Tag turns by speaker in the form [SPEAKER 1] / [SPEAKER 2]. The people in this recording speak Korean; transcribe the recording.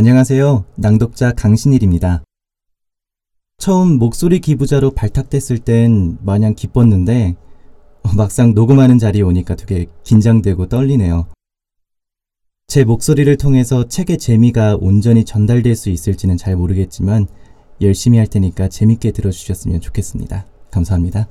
[SPEAKER 1] 안녕하세요. 낭독자 강신일입니다. 처음 목소리 기부자로 발탁됐을 땐 마냥 기뻤는데 어, 막상 녹음하는 자리에 오니까 되게 긴장되고 떨리네요. 제 목소리를 통해서 책의 재미가 온전히 전달될 수 있을지는 잘 모르겠지만 열심히 할 테니까 재밌게 들어주셨으면 좋겠습니다. 감사합니다.